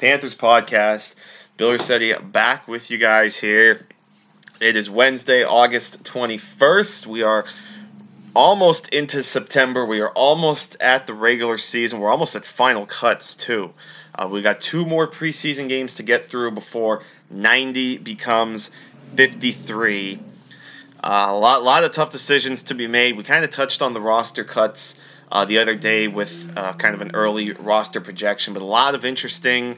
Panthers podcast. Bill Riccette back with you guys here. It is Wednesday, August 21st. We are almost into September. We are almost at the regular season. We're almost at final cuts, too. Uh, we got two more preseason games to get through before 90 becomes 53. Uh, a lot, lot of tough decisions to be made. We kind of touched on the roster cuts uh, the other day with uh, kind of an early roster projection, but a lot of interesting,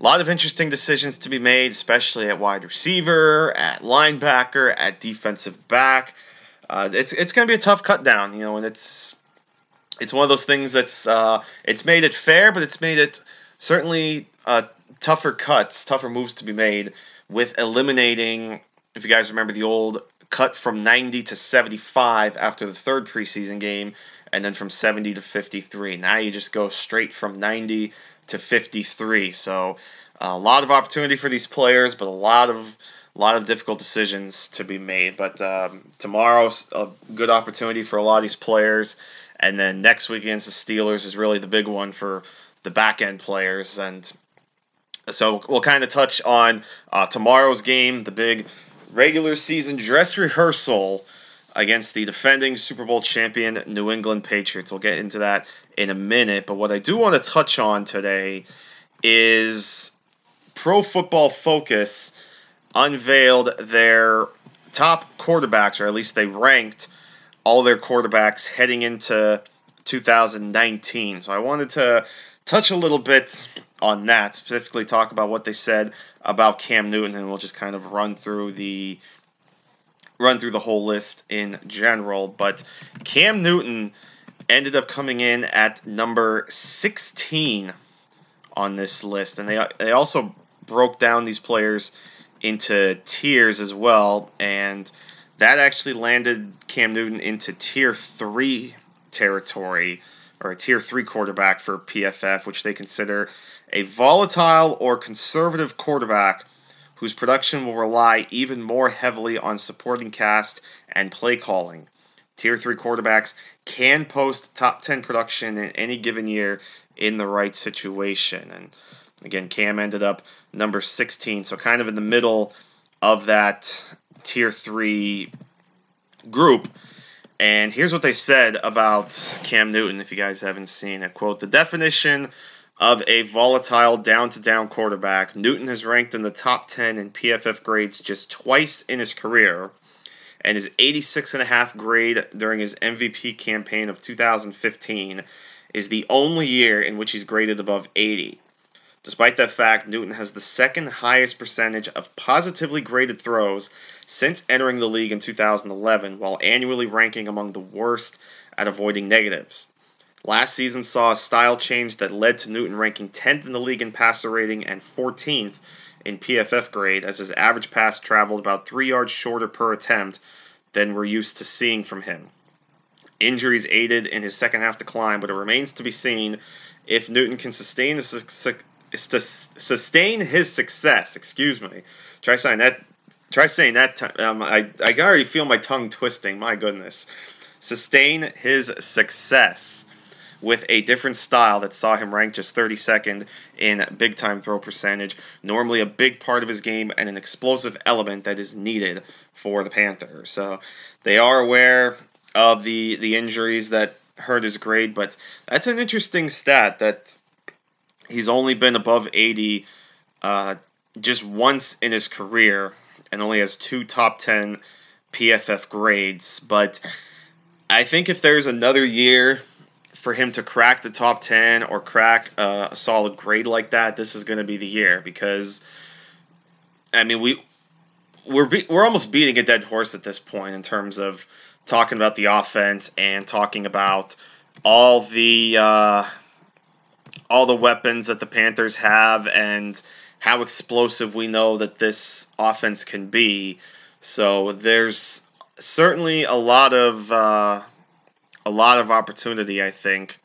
a lot of interesting decisions to be made, especially at wide receiver, at linebacker, at defensive back. Uh, it's it's going to be a tough cut down, you know, and it's it's one of those things that's uh, it's made it fair, but it's made it certainly uh, tougher cuts, tougher moves to be made with eliminating. If you guys remember the old cut from 90 to 75 after the third preseason game and then from 70 to 53. Now you just go straight from 90 to 53. So a lot of opportunity for these players, but a lot of a lot of difficult decisions to be made. But um, tomorrow's a good opportunity for a lot of these players, and then next week against the Steelers is really the big one for the back end players. And so we'll kind of touch on uh, tomorrow's game, the big regular season dress rehearsal against the defending Super Bowl champion New England Patriots. We'll get into that in a minute. But what I do want to touch on today is Pro Football Focus unveiled their top quarterbacks, or at least they ranked all their quarterbacks heading into 2019. So I wanted to touch a little bit on that, specifically talk about what they said about Cam Newton, and we'll just kind of run through the run through the whole list in general. But Cam Newton ended up coming in at number 16 on this list, and they they also broke down these players into tiers as well, and that actually landed Cam Newton into tier three territory or a tier three quarterback for PFF, which they consider a volatile or conservative quarterback whose production will rely even more heavily on supporting cast and play calling. Tier 3 quarterbacks can post top 10 production in any given year in the right situation. And again, Cam ended up number 16, so kind of in the middle of that Tier 3 group. And here's what they said about Cam Newton, if you guys haven't seen it. Quote, the definition of a volatile down to down quarterback, Newton has ranked in the top 10 in PFF grades just twice in his career, and his 86.5 grade during his MVP campaign of 2015 is the only year in which he's graded above 80. Despite that fact, Newton has the second highest percentage of positively graded throws since entering the league in 2011, while annually ranking among the worst at avoiding negatives. Last season saw a style change that led to Newton ranking 10th in the league in passer rating and 14th in PFF grade, as his average pass traveled about three yards shorter per attempt than we're used to seeing from him. Injuries aided in his second half decline, but it remains to be seen if Newton can sustain his, sustain his success. Excuse me. Try saying that. Try saying that. Um, I I already feel my tongue twisting. My goodness. Sustain his success with a different style that saw him ranked just 32nd in big time throw percentage. Normally, a big part of his game and an explosive element that is needed for the Panthers. So they are aware of the the injuries that hurt his grade, but that's an interesting stat that he's only been above 80 uh, just once in his career and only has two top 10 PFF grades. But I think if there's another year for him to crack the top 10 or crack uh, a solid grade like that, this is going to be the year because I mean, we we're be, we're almost beating a dead horse at this point in terms of talking about the offense and talking about all the uh, all the weapons that the Panthers have and how explosive we know that this offense can be. So there's certainly a lot of uh, a lot of opportunity, I think,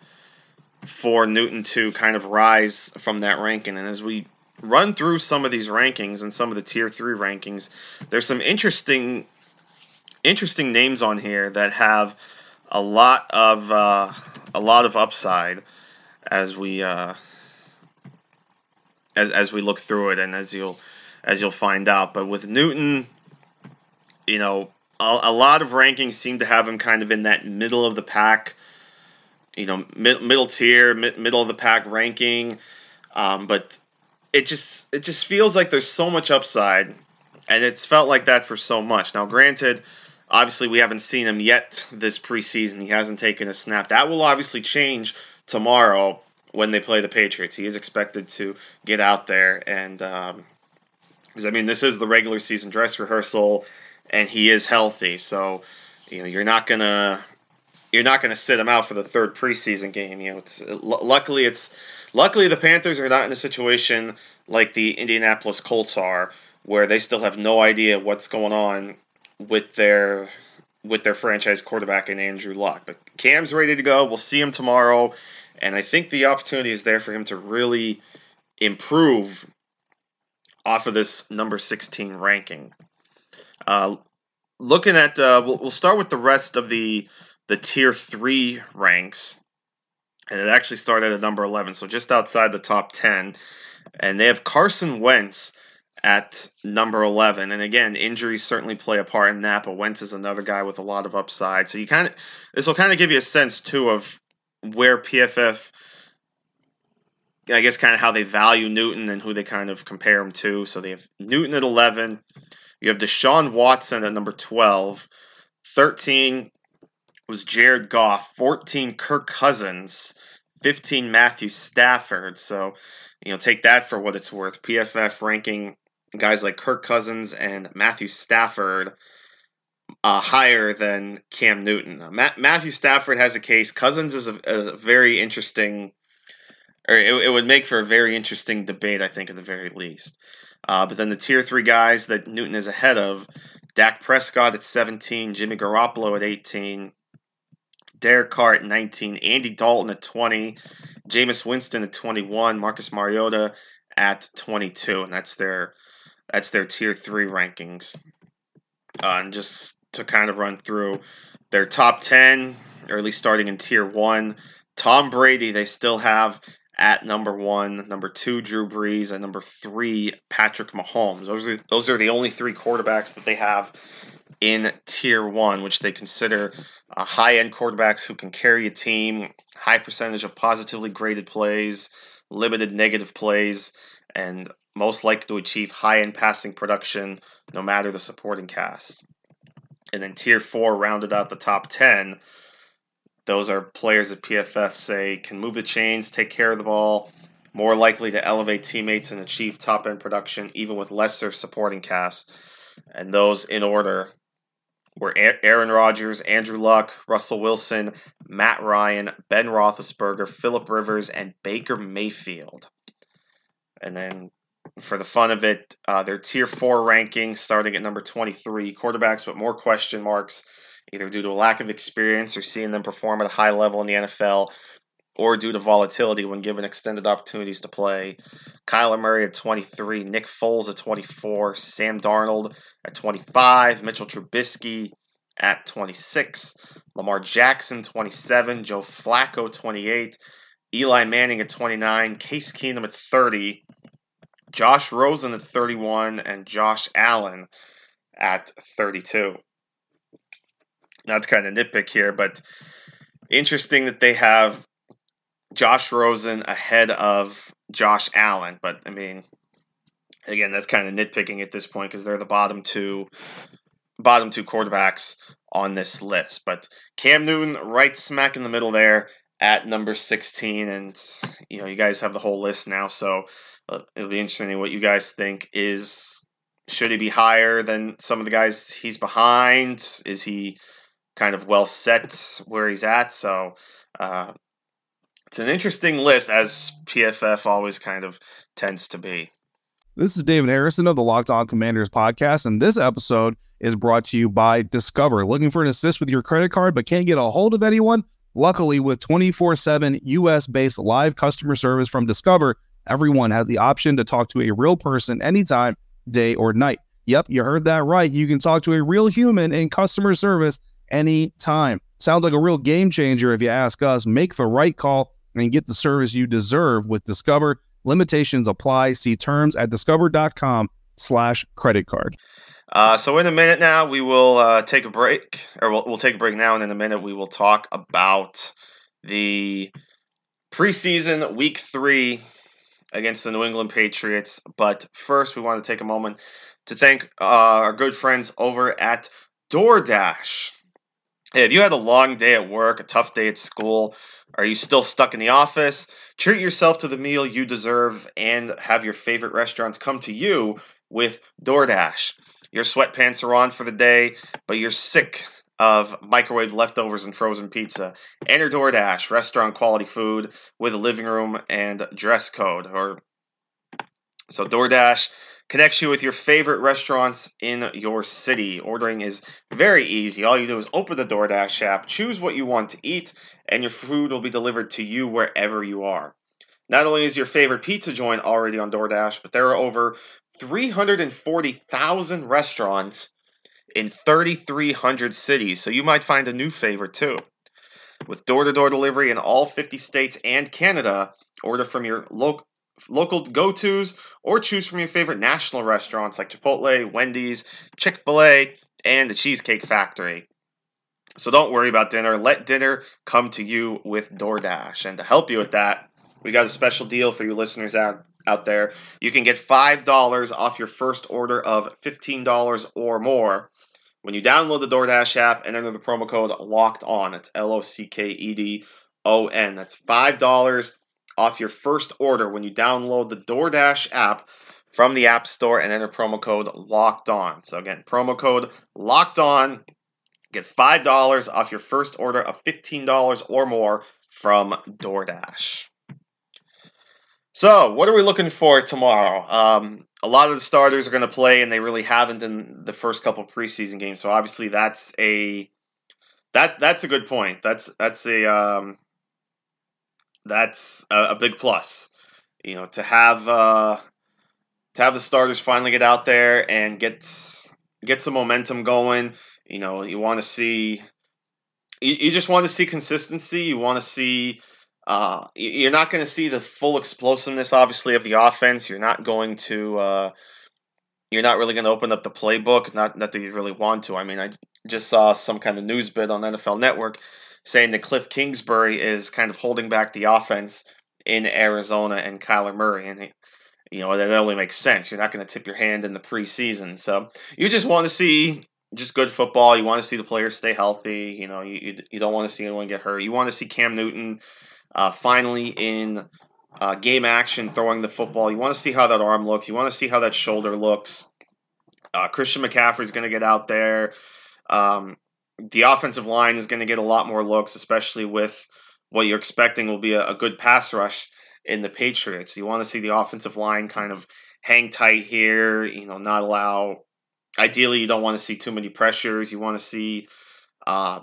for Newton to kind of rise from that ranking. And as we run through some of these rankings and some of the tier three rankings, there's some interesting interesting names on here that have a lot of uh, a lot of upside as we uh, as as we look through it and as you'll as you'll find out. But with Newton, you know, a, lot of rankings seem to have him kind of in that middle of the pack, you know, mid, middle tier, mid, middle of the pack ranking. Um, but it just it just feels like there's so much upside, and it's felt like that for so much. Now, granted. Obviously, we haven't seen him yet this preseason. He hasn't taken a snap. That will obviously change tomorrow when they play the Patriots. He is expected to get out there and um, because I mean this is the regular season dress rehearsal, and he is healthy, so you know you're not gonna you're not gonna sit him out for the third preseason game. You know, it's luckily it's luckily the Panthers are not in a situation like the Indianapolis Colts are, where they still have no idea what's going on with their with their franchise quarterback and Andrew Luck. But Cam's ready to go. We'll see him tomorrow. And I think the opportunity is there for him to really improve off of this number 16 ranking. Uh, looking at, uh, we'll, we'll start with the rest of the the tier three ranks, and it actually started at number 11, so just outside the top 10. And they have Carson Wentz at number 11. And again, injuries certainly play a part in that, but Wentz is another guy with a lot of upside. So you kind of, this will kind of give you a sense too of where PFF, I guess, kind of how they value Newton and who they kind of compare him to. So they have Newton at 11. You have Deshaun Watson at number 12. 13 was Jared Goff. 14, Kirk Cousins. 15, Matthew Stafford. So, you know, take that for what it's worth. PFF ranking guys like Kirk Cousins and Matthew Stafford uh, higher than Cam Newton. Ma- Matthew Stafford has a case. Cousins is a, a very interesting, or it, it, would make for a very interesting debate, I think, at the very least. Uh, but then the tier three guys that Newton is ahead of Dak Prescott at 17, Jimmy Garoppolo at 18, Derek Carr at 19, Andy Dalton at 20, Jameis Winston at 21, Marcus Mariota at 22. And that's their that's their tier three rankings. Uh, and just to kind of run through their top 10, or at least starting in tier one. Tom Brady, they still have at number one, number two, Drew Brees, and number three, Patrick Mahomes. Those are those are the only three quarterbacks that they have in tier one, which they consider uh, high end quarterbacks who can carry a team, high percentage of positively graded plays, limited negative plays, and most likely to achieve high end passing production no matter the supporting cast. And then tier four rounded out the top 10. Those are players that PFF say can move the chains, take care of the ball, more likely to elevate teammates and achieve top end production, even with lesser supporting cast. And those in order were Aaron Rodgers, Andrew Luck, Russell Wilson, Matt Ryan, Ben Roethlisberger, Philip Rivers, and Baker Mayfield. And then for the fun of it. Uh, their tier four ranking starting at number 23. Quarterbacks with more question marks, either due to a lack of experience or seeing them perform at a high level in the NFL, or due to volatility when given extended opportunities to play. Kyler Murray at 23, Nick Foles at 24, Sam Darnold at 25, Mitchell Trubisky at 26, Lamar Jackson 27, Joe Flacco 28, Eli Manning at 29, Case Keenum at 30, Josh Rosen at 31 and Josh Allen at 32. That's kind of nitpick here, but interesting that they have Josh Rosen ahead of Josh Allen. But I mean, again, that's kind of nitpicking at this point because they're the bottom two bottom two quarterbacks on this list. But Cam Newton right smack in the middle there at number 16 and you know you guys have the whole list now so uh, it'll be interesting what you guys think. Is should he be higher than some of the guys he's behind? Is he kind of well set where he's at? So uh, it's an interesting list, as PFF always kind of tends to be. This is David Harrison of the Locked On Commanders podcast, and this episode is brought to you by Discover. Looking for an assist with your credit card but can't get a hold of anyone? Luckily, with 24 7 US based live customer service from Discover, everyone has the option to talk to a real person anytime, day or night. Yep, you heard that right. You can talk to a real human in customer service anytime. Sounds like a real game changer if you ask us. Make the right call and get the service you deserve with Discover. Limitations apply. See terms at discover.com slash credit card. Uh, so in a minute now, we will uh, take a break, or we'll, we'll take a break now, and in a minute we will talk about the preseason week three against the New England Patriots. But first, we want to take a moment to thank uh, our good friends over at DoorDash. Hey, if you had a long day at work, a tough day at school, are you still stuck in the office? Treat yourself to the meal you deserve and have your favorite restaurants come to you with DoorDash. Your sweatpants are on for the day, but you're sick of microwave leftovers and frozen pizza. Enter DoorDash, restaurant quality food with a living room and dress code. Or so DoorDash connects you with your favorite restaurants in your city. Ordering is very easy. All you do is open the DoorDash app, choose what you want to eat, and your food will be delivered to you wherever you are. Not only is your favorite pizza joint already on DoorDash, but there are over 340,000 restaurants in 3,300 cities, so you might find a new favorite too. With door to door delivery in all 50 states and Canada, order from your local local go-tos or choose from your favorite national restaurants like Chipotle, Wendy's, Chick-fil-A, and the Cheesecake Factory. So don't worry about dinner. Let dinner come to you with DoorDash. And to help you with that, we got a special deal for you listeners out out there. You can get $5 off your first order of $15 or more when you download the DoorDash app and enter the promo code locked on. It's L O C K E D O N. That's $5 off your first order when you download the DoorDash app from the App Store and enter promo code locked on. So again, promo code locked on. Get $5 off your first order of $15 or more from DoorDash. So, what are we looking for tomorrow? Um, a lot of the starters are going to play, and they really haven't in the first couple preseason games. So, obviously, that's a that that's a good point. That's that's a um, that's a, a big plus. You know, to have uh, to have the starters finally get out there and get get some momentum going. You know, you want to see you, you just want to see consistency. You want to see uh, you're not going to see the full explosiveness, obviously, of the offense. You're not going to. Uh, you're not really going to open up the playbook. Not, not that you really want to. I mean, I just saw some kind of news bit on NFL Network saying that Cliff Kingsbury is kind of holding back the offense in Arizona and Kyler Murray, and you know that only makes sense. You're not going to tip your hand in the preseason, so you just want to see just good football. You want to see the players stay healthy. You know, you you, don't want to see anyone get hurt. You want to see Cam Newton uh, finally in uh, game action throwing the football. You want to see how that arm looks. You want to see how that shoulder looks. Uh, Christian McCaffrey is going to get out there. Um, the offensive line is going to get a lot more looks, especially with what you're expecting will be a, a good pass rush in the Patriots. You want to see the offensive line kind of hang tight here, you know, not allow. Ideally, you don't want to see too many pressures. You want to see uh,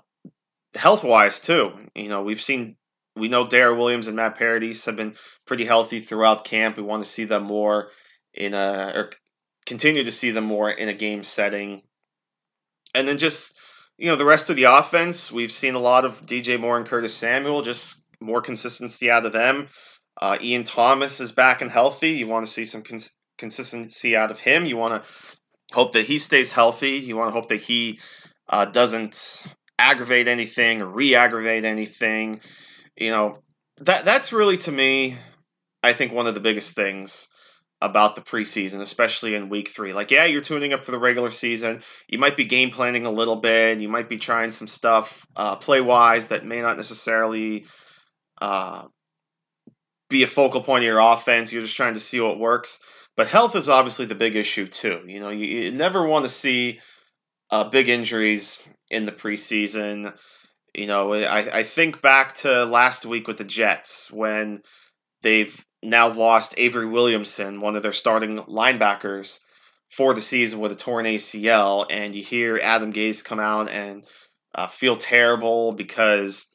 health wise too. You know, we've seen we know Daryl Williams and Matt Paradis have been pretty healthy throughout camp. We want to see them more in a or continue to see them more in a game setting. And then just you know the rest of the offense, we've seen a lot of DJ Moore and Curtis Samuel, just more consistency out of them. Uh, Ian Thomas is back and healthy. You want to see some cons- consistency out of him. You want to hope that he stays healthy. You want to hope that he uh, doesn't aggravate anything or re-aggravate anything you know that that's really to me i think one of the biggest things about the preseason especially in week three. Like yeah you're tuning up for the regular season. You might be game planning a little bit you might be trying some stuff uh, play wise that may not necessarily uh, be a focal point of your offense. You're just trying to see what works. But health is obviously the big issue too. You know you, you never want to see uh, big injuries in the preseason. You know, I, I think back to last week with the Jets when they've now lost Avery Williamson, one of their starting linebackers for the season with a torn ACL, and you hear Adam Gase come out and uh, feel terrible because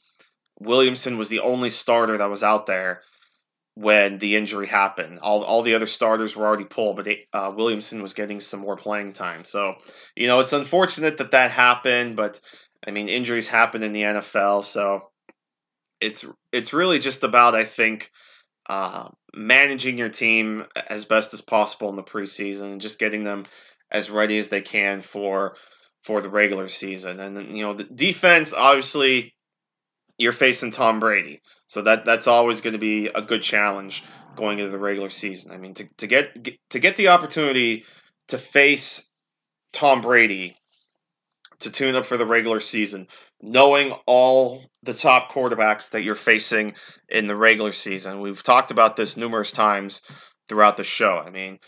Williamson was the only starter that was out there when the injury happened. All, all the other starters were already pulled, but uh, Williamson was getting some more playing time. So, you know, it's unfortunate that that happened, but I mean, injuries happen in the NFL, so it's it's really just about I think uh, managing your team as best as possible in the preseason and just getting them as ready as they can for for the regular season. And you know, the defense obviously you're facing Tom Brady. So that that's always going to be a good challenge going into the regular season. I mean, to, to get, get to get the opportunity to face Tom Brady to tune up for the regular season, knowing all the top quarterbacks that you're facing in the regular season. We've talked about this numerous times throughout the show. I mean,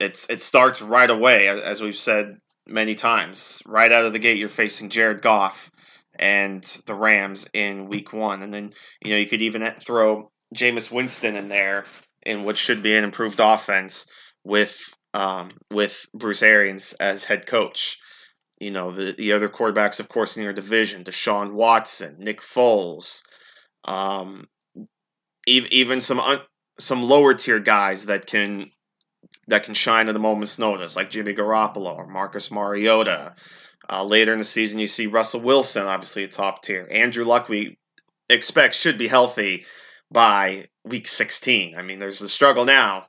it's it starts right away, as we've said many times. Right out of the gate, you're facing Jared Goff and the Rams in Week One, and then you know you could even throw Jameis Winston in there in what should be an improved offense with um, with Bruce Arians as head coach. You know, the, the other quarterbacks, of course, in your division, Deshaun Watson, Nick Foles, um, even, even some un, some lower tier guys that can that can shine at a moment's notice, like Jimmy Garoppolo or Marcus Mariota. Uh, later in the season, you see Russell Wilson, obviously a top tier. Andrew Luck, we expect should be healthy by week 16. I mean, there's a struggle now,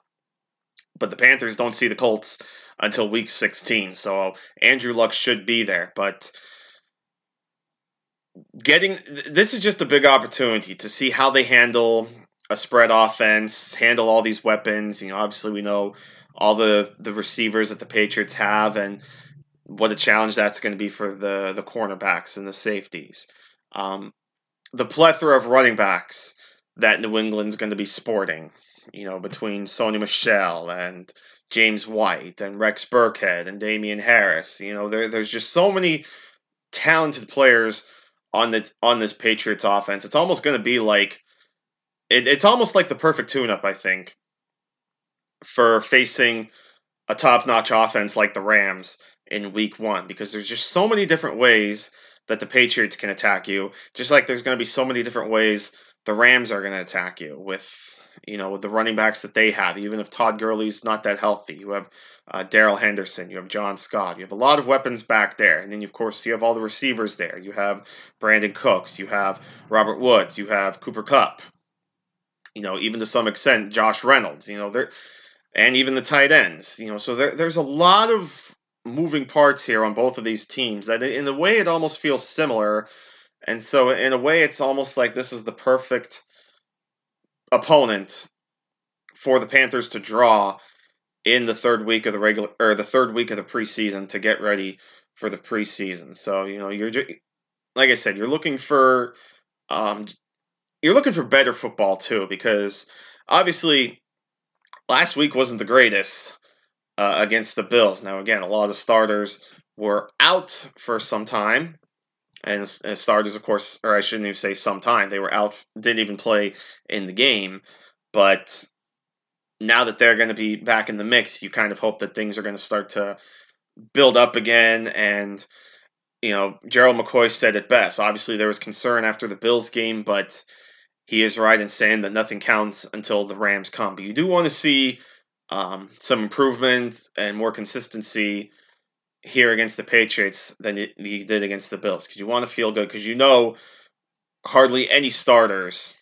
but the Panthers don't see the Colts until week 16. So Andrew Luck should be there. But getting this is just a big opportunity to see how they handle a spread offense, handle all these weapons. You know, obviously we know all the the receivers that the Patriots have and what a challenge that's going to be for the the cornerbacks and the safeties. Um, the plethora of running backs that New England's going to be sporting, you know, between Sony Michel and James White and Rex Burkhead and Damien Harris. You know, there, there's just so many talented players on the on this Patriots offense. It's almost going to be like it, it's almost like the perfect tune-up, I think, for facing a top-notch offense like the Rams in Week One because there's just so many different ways that the Patriots can attack you. Just like there's going to be so many different ways the Rams are going to attack you with you know, with the running backs that they have, even if Todd Gurley's not that healthy. You have uh, Darrell Henderson, you have John Scott, you have a lot of weapons back there. And then, of course, you have all the receivers there. You have Brandin Cooks, you have Robert Woods, you have Cooper Kupp, you know, even to some extent, Josh Reynolds, you know, there, and even the tight ends, you know, so there, there's a lot of moving parts here on both of these teams that in a way it almost feels similar. And so, in a way, it's almost like this is the perfect opponent for the Panthers to draw in the third week of the regular or the third week of the preseason to get ready for the preseason. So you know you're like I said, you're looking for um, you're looking for better football too because obviously last week wasn't the greatest uh, against the Bills. Now again, a lot of the starters were out for some time and, and starters, of course, or I shouldn't even say sometime they were out, didn't even play in the game. But now that they're going to be back in the mix, you kind of hope that things are going to start to build up again. And you know, Gerald McCoy said it best. Obviously, there was concern after the Bills game, but he is right in saying that nothing counts until the Rams come. But you do want to see um, some improvement and more consistency here against the Patriots than you did against the Bills because you want to feel good because you know hardly any starters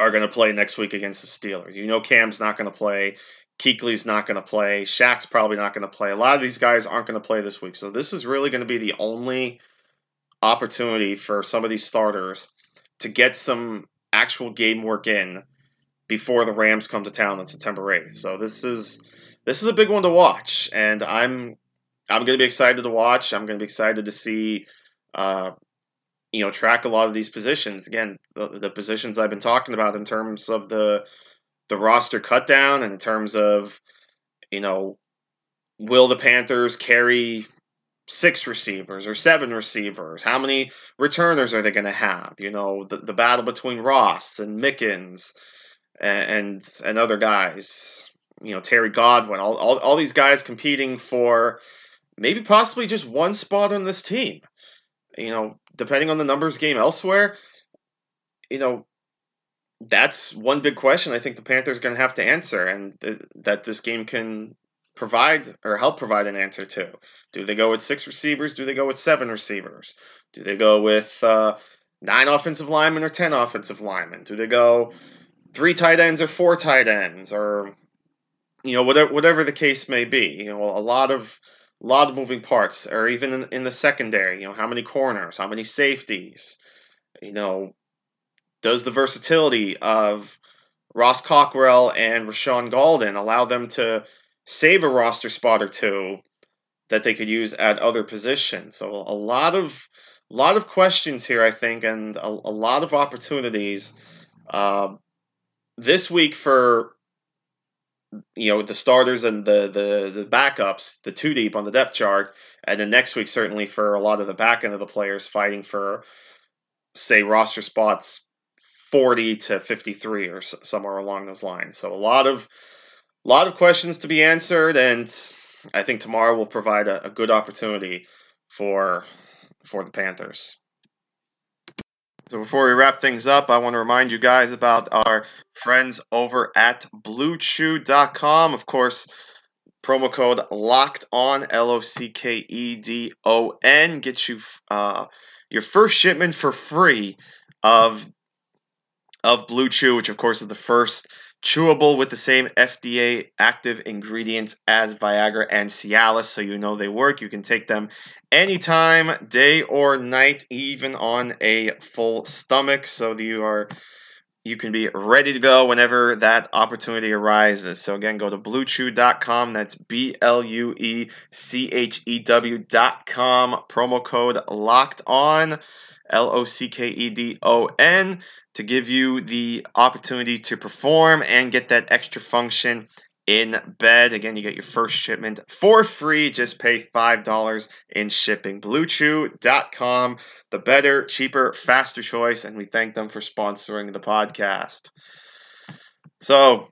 are going to play next week against the Steelers. You know Cam's not going to play. Kuechly's not going to play. Shaq's probably not going to play. A lot of these guys aren't going to play this week. So this is really going to be the only opportunity for some of these starters to get some actual game work in before the Rams come to town on September 8th. So this is this is a big one to watch and I'm I'm going to be excited to watch. I'm going to be excited to see, uh, you know, track a lot of these positions. Again, the, the positions I've been talking about in terms of the the roster cut down and in terms of, you know, will the Panthers carry six receivers or seven receivers? How many returners are they going to have? You know, the, the battle between Ross and Mickens and and other guys. You know, Terry Godwin, all, all, all these guys competing for maybe possibly just one spot on this team. You know, depending on the numbers game elsewhere, you know, that's one big question I think the Panthers are going to have to answer, and th- that this game can provide or help provide an answer to. Do they go with six receivers? Do they go with seven receivers? Do they go with uh, nine offensive linemen or ten offensive linemen? Do they go three tight ends or four tight ends, or you know whatever whatever the case may be? You know, a lot of a lot of moving parts, or even in, in the secondary. You know, how many corners? How many safeties? You know, does the versatility of Ross Cockrell and Rashaan Gaulden allow them to save a roster spot or two that they could use at other positions? So a lot of a lot of questions here, I think, and a, a lot of opportunities uh, this week for you know the starters and the the the backups, the two deep on the depth chart, and then next week certainly for a lot of the back end of the players fighting for say roster spots 40 to 53 or somewhere along those lines. So a lot of a lot of questions to be answered and I think tomorrow will provide a, a good opportunity for for the Panthers. So before we wrap things up, I want to remind you guys about our friends over at bluechew.com. Of course, promo code locked on L O C K E D O N gets you uh, your first shipment for free of of Blue Chew, which of course is the first chewable with the same FDA active ingredients as Viagra and Cialis, so you know they work. You can take them anytime, day or night, even on a full stomach, so you are you can be ready to go whenever that opportunity arises. So again, go to bluechew.com. That's B L U E C H E W.com. Promo code locked on. L O C K E D O N to give you the opportunity to perform and get that extra function in bed. Again, you get your first shipment for free. Just pay $5 in shipping. BlueChew.com, the better, cheaper, faster choice. And we thank them for sponsoring the podcast. So,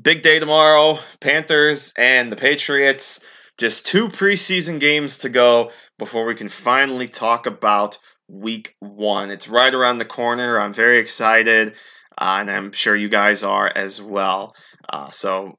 big day tomorrow. Panthers and the Patriots. Just two preseason games to go before we can finally talk about week one. It's right around the corner. I'm very excited, uh, and I'm sure you guys are as well. Uh, so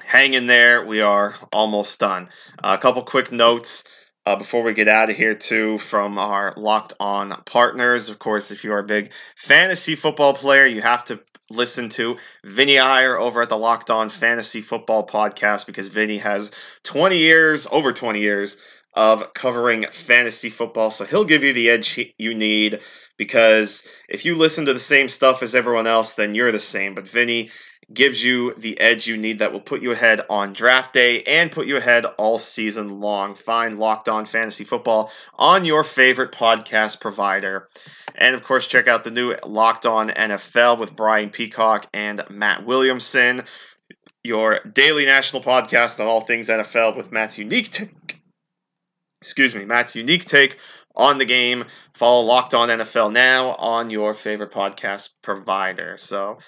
hang in there. We are almost done. Uh, a couple quick notes. Uh, before we get out of here, too, from our locked on partners. Of course, if you're a big fantasy football player, you have to listen to Vinny Iyer over at the Locked On Fantasy Football Podcast because Vinny has 20 years, over 20 years of covering fantasy football. So he'll give you the edge you need because if you listen to the same stuff as everyone else, then you're the same. But Vinny gives you the edge you need that will put you ahead on draft day and put you ahead all season long. Find Locked On Fantasy Football on your favorite podcast provider. And of course, check out the new Locked On NFL with Brian Peacock and Matt Williamson, your daily national podcast on all things NFL with Matt's unique take excuse me, Matt's unique take on the game. Follow Locked On NFL now on your favorite podcast provider. So,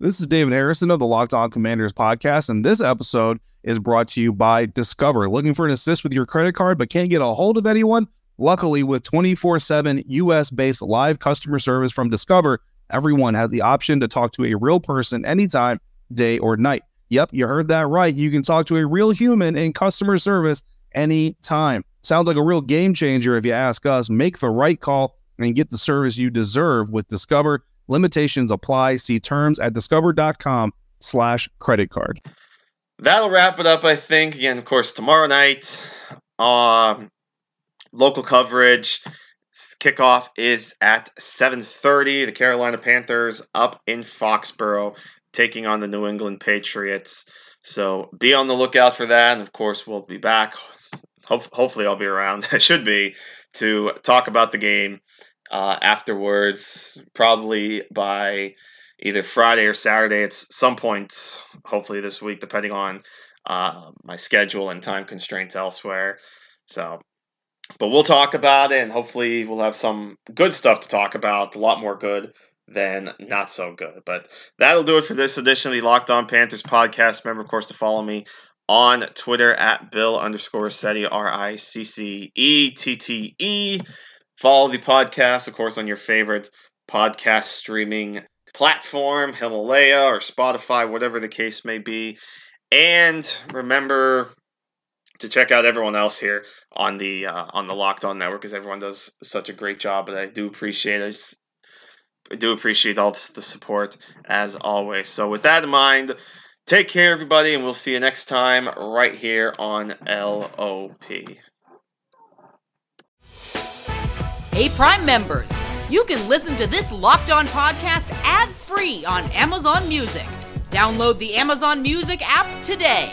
this is David Harrison of the Locked On Commanders podcast, and this episode is brought to you by Discover. Looking for an assist with your credit card but can't get a hold of anyone? Luckily, with 24 7 US based live customer service from Discover, everyone has the option to talk to a real person anytime, day or night. Yep, you heard that right. You can talk to a real human in customer service anytime. Sounds like a real game changer if you ask us. Make the right call and get the service you deserve with Discover. Limitations apply. See terms at discover.com slash credit card. That'll wrap it up, I think. Again, of course, tomorrow night, um, local coverage. Kickoff is at 7.30. The Carolina Panthers up in Foxborough taking on the New England Patriots. So be on the lookout for that. And of course, we'll be back Hope, hopefully, I'll be around. I should be to talk about the game uh, afterwards, probably by either Friday or Saturday at some point, hopefully this week, depending on uh, my schedule and time constraints elsewhere. So, but we'll talk about it, and hopefully, we'll have some good stuff to talk about. A lot more good then not so good. But that'll do it for this edition of the Locked On Panthers podcast. Remember, of course, to follow me on Twitter at Bill underscore Riccette, R I C C E T T E. Follow the podcast, of course, on your favorite podcast streaming platform, Himalaya or Spotify, whatever the case may be. And remember to check out everyone else here on the uh, on the Locked On Network because everyone does such a great job. But I do appreciate it. I do appreciate all the support as always. So with that in mind, take care, everybody, and we'll see you next time right here on LOP. Hey, Prime members, you can listen to this Locked On podcast ad free on Amazon Music. Download the Amazon Music app today.